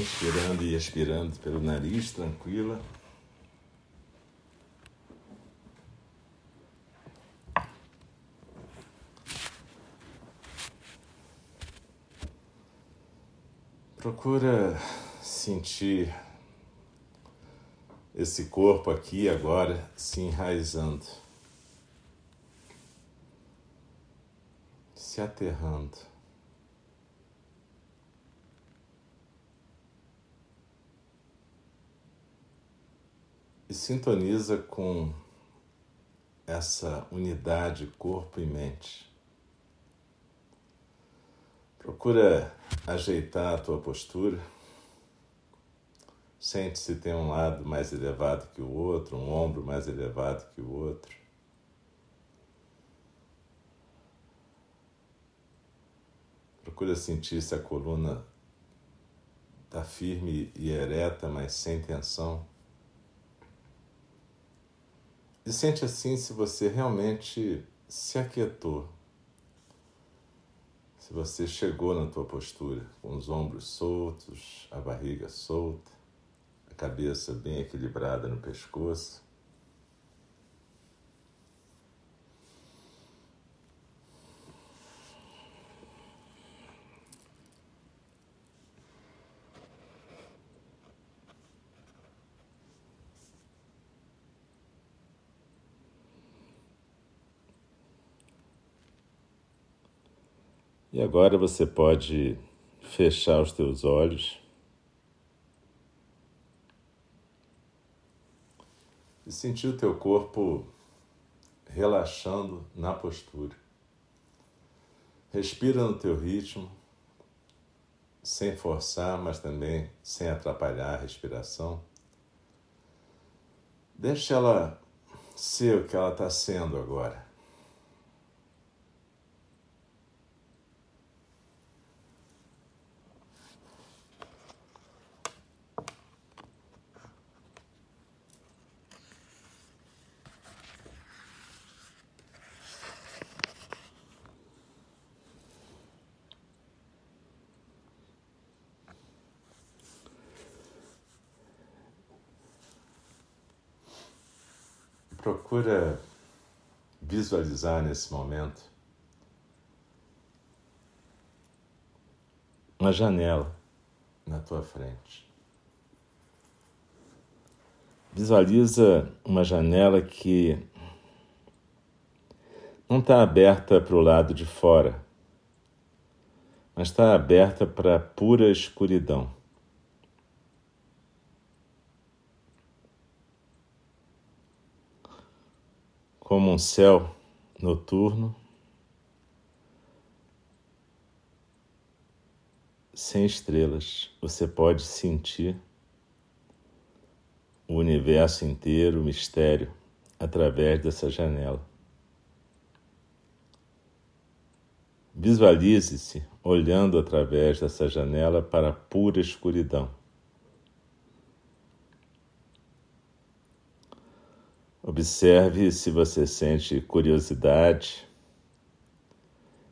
inspirando e expirando pelo nariz, tranquila. Procura sentir esse corpo aqui agora se enraizando, se aterrando. E sintoniza com essa unidade corpo e mente. Procura ajeitar a tua postura. Sente se tem um lado mais elevado que o outro, um ombro mais elevado que o outro. Procura sentir se a coluna está firme e ereta, mas sem tensão. E sente assim se você realmente se aquietou. Se você chegou na tua postura com os ombros soltos, a barriga solta, a cabeça bem equilibrada no pescoço, E agora você pode fechar os teus olhos e sentir o teu corpo relaxando na postura. Respira no teu ritmo, sem forçar, mas também sem atrapalhar a respiração. Deixa ela ser o que ela está sendo agora. Procura visualizar nesse momento uma janela na tua frente. Visualiza uma janela que não está aberta para o lado de fora, mas está aberta para a pura escuridão. como um céu noturno, sem estrelas, você pode sentir o universo inteiro, o mistério, através dessa janela. Visualize-se olhando através dessa janela para a pura escuridão. Observe se você sente curiosidade,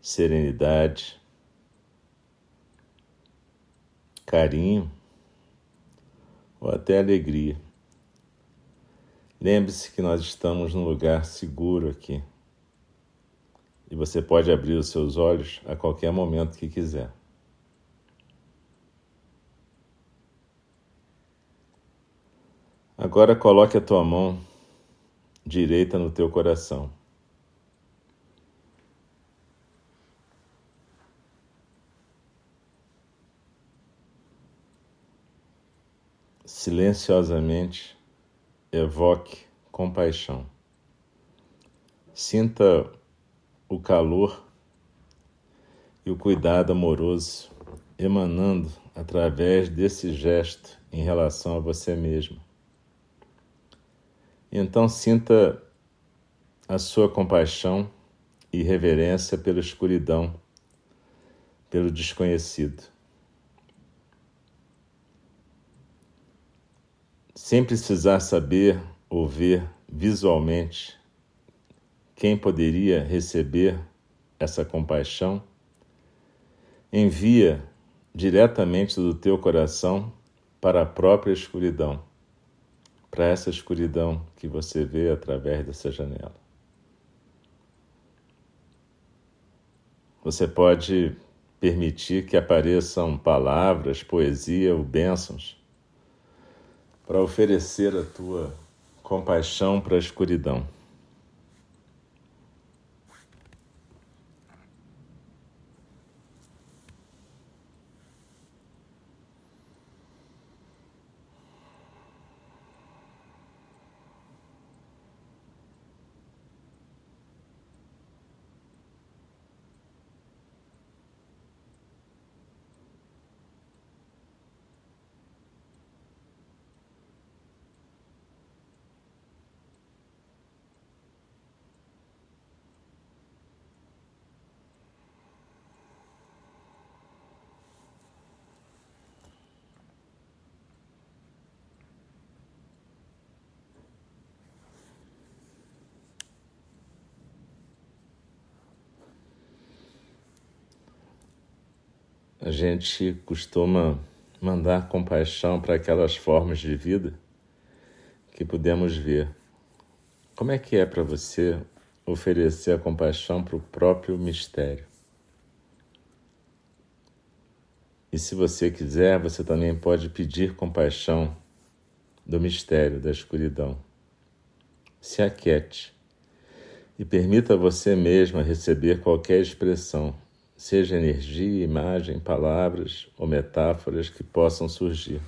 serenidade, carinho ou até alegria. Lembre-se que nós estamos num lugar seguro aqui e você pode abrir os seus olhos a qualquer momento que quiser. Agora coloque a tua mão direita no teu coração. Silenciosamente evoque compaixão. Sinta o calor e o cuidado amoroso emanando através desse gesto em relação a você mesmo. Então sinta a sua compaixão e reverência pela escuridão, pelo desconhecido. Sem precisar saber ou ver visualmente quem poderia receber essa compaixão, envia diretamente do teu coração para a própria escuridão, para essa escuridão que você vê através dessa janela. Você pode permitir que apareçam palavras, poesia ou bênçãos para oferecer a tua compaixão para a escuridão. A gente costuma mandar compaixão para aquelas formas de vida que podemos ver. Como é que é para você oferecer a compaixão para o próprio mistério? E se você quiser, você também pode pedir compaixão do mistério da escuridão. Se aquiete e permita você mesma receber qualquer expressão seja energia, imagem, palavras ou metáforas que possam surgir.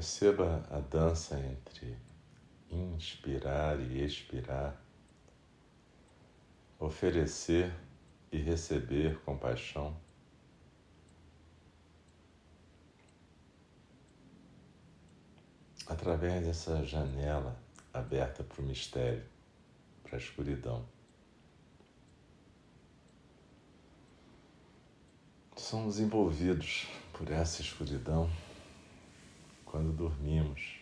Perceba a dança entre inspirar e expirar, oferecer e receber compaixão. Através dessa janela aberta para o mistério, para a escuridão. Somos envolvidos por essa escuridão quando dormimos.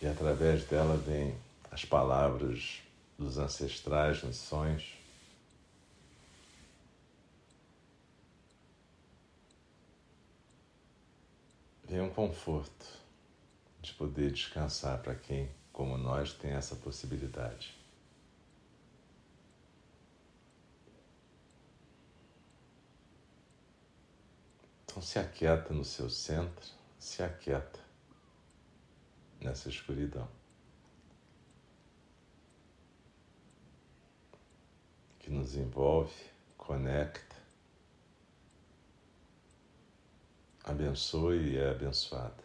E através dela vêm as palavras dos ancestrais nos sonhos. Vem um conforto de poder descansar para quem, como nós, tem essa possibilidade. Então se aquieta no seu centro, se aquieta nessa escuridão. Que nos envolve, conecta, abençoe e é abençoada.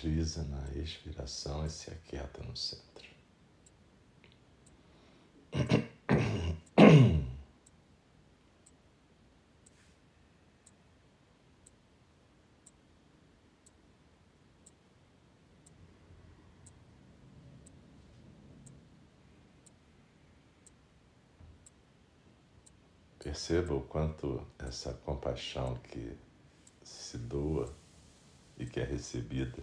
Desliza na expiração e se aquieta no centro. Perceba o quanto essa compaixão que se doa e que é recebida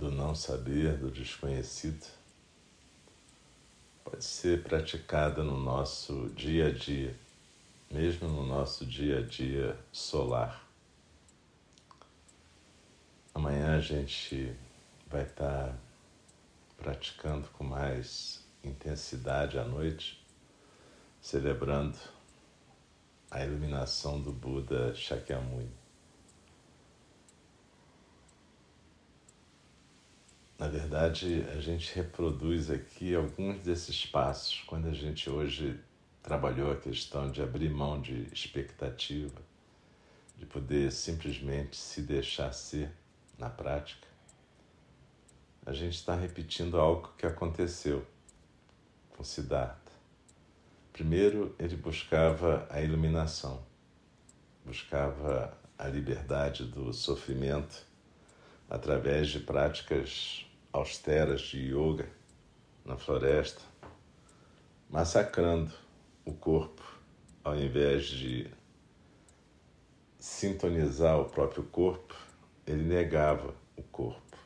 do não saber, do desconhecido, pode ser praticada no nosso dia a dia, mesmo no nosso dia a dia solar. Amanhã a gente vai estar praticando com mais intensidade à noite celebrando a iluminação do Buda Shakyamuni. Na verdade, a gente reproduz aqui alguns desses passos quando a gente hoje trabalhou a questão de abrir mão de expectativa, de poder simplesmente se deixar ser na prática. A gente está repetindo algo que aconteceu com Siddhartha. Primeiro, ele buscava a iluminação, buscava a liberdade do sofrimento através de práticas austeras de yoga na floresta, massacrando o corpo ao invés de sintonizar o próprio corpo, ele negava o corpo.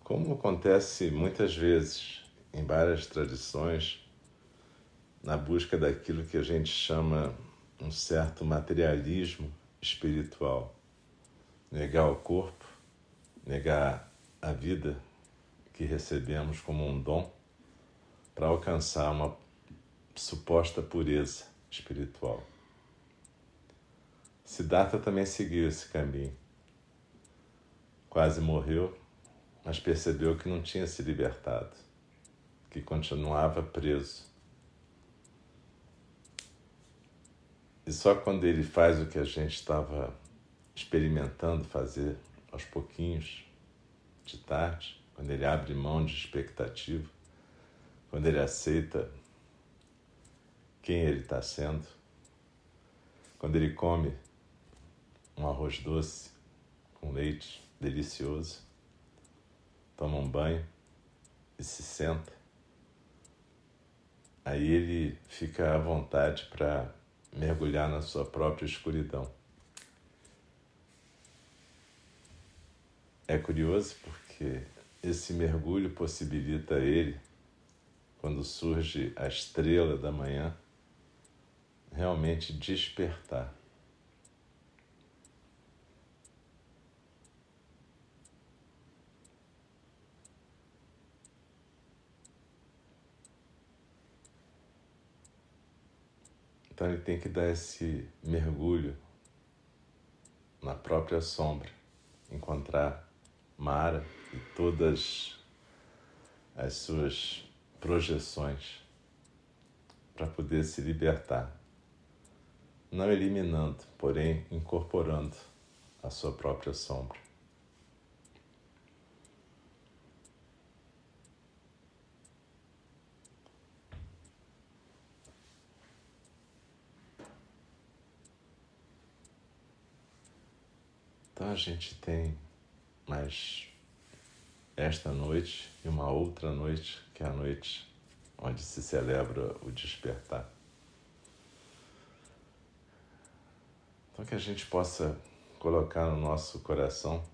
Como acontece muitas vezes em várias tradições, na busca daquilo que a gente chama um certo materialismo espiritual. Negar o corpo, negar a vida que recebemos como um dom para alcançar uma suposta pureza espiritual. Siddhartha também seguiu esse caminho. Quase morreu, mas percebeu que não tinha se libertado, que continuava preso E só quando ele faz o que a gente estava experimentando fazer aos pouquinhos, de tarde, quando ele abre mão de expectativa, quando ele aceita quem ele está sendo, quando ele come um arroz doce com leite delicioso, toma um banho e se senta, aí ele fica à vontade para mergulhar na sua própria escuridão. É curioso porque esse mergulho possibilita a ele, quando surge a estrela da manhã, realmente despertar. Então ele tem que dar esse mergulho na própria sombra, encontrar Mara e todas as suas projeções para poder se libertar, não eliminando, porém incorporando a sua própria sombra. Então a gente tem mais esta noite e uma outra noite, que é a noite onde se celebra o despertar. Então que a gente possa colocar no nosso coração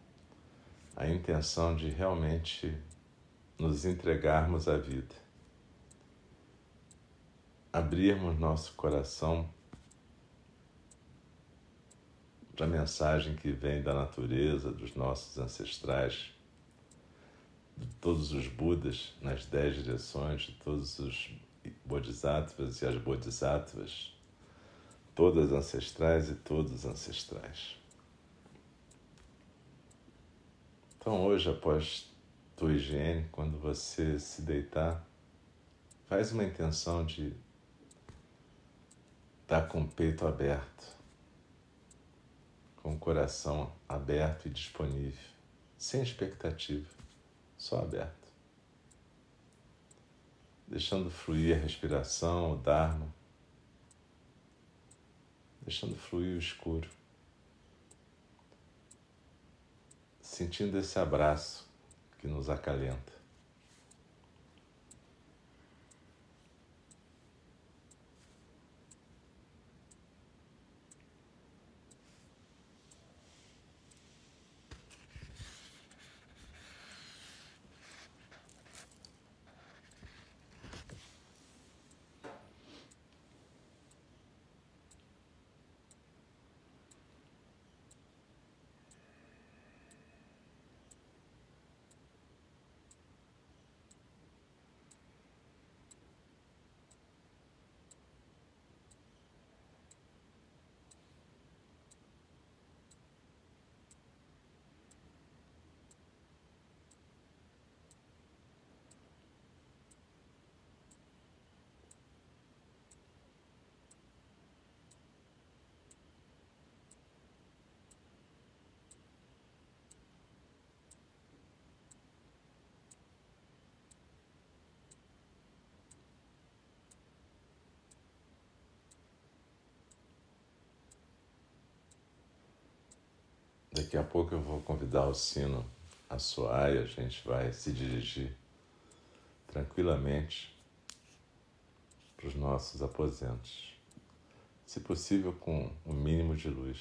a intenção de realmente nos entregarmos à vida, abrirmos nosso coração para a mensagem que vem da natureza, dos nossos ancestrais, de todos os Budas nas dez direções, de todos os Bodhisattvas e as Bodhisattvas, todas ancestrais e todos ancestrais. Então, hoje, após tua higiene, quando você se deitar, faz uma intenção de estar com o peito aberto com o coração aberto e disponível, sem expectativa, só aberto. Deixando fluir a respiração, o Dharma, deixando fluir o escuro, sentindo esse abraço que nos acalenta. Daqui a pouco eu vou convidar o sino a soar e a gente vai se dirigir tranquilamente para os nossos aposentos, se possível com o mínimo de luz.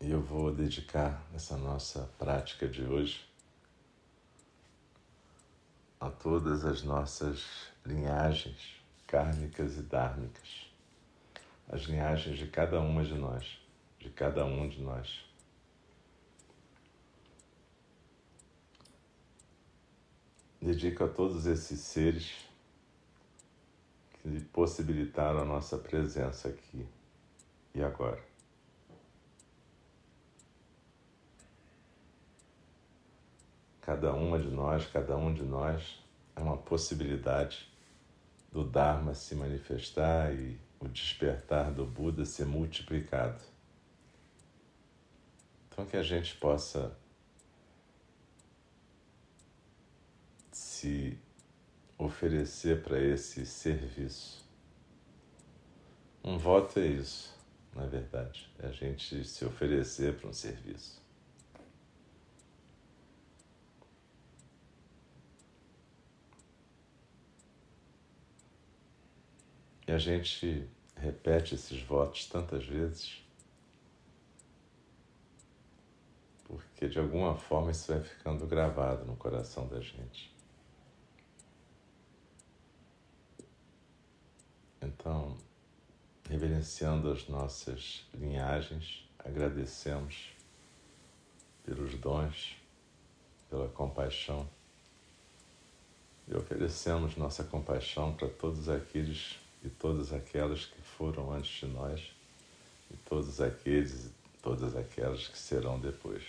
E eu vou dedicar essa nossa prática de hoje a todas as nossas linhagens kármicas e dármicas, as linhagens de cada uma de nós, de cada um de nós. Dedico a todos esses seres que possibilitaram a nossa presença aqui e agora. Cada uma de nós, cada um de nós é uma possibilidade do Dharma se manifestar e o despertar do Buda ser multiplicado. Então, que a gente possa se oferecer para esse serviço. Um voto é isso, na verdade, é a gente se oferecer para um serviço. E a gente repete esses votos tantas vezes, porque de alguma forma isso vai ficando gravado no coração da gente. Então, reverenciando as nossas linhagens, agradecemos pelos dons, pela compaixão e oferecemos nossa compaixão para todos aqueles e todas aquelas que foram antes de nós, e todos aqueles e todas aquelas que serão depois.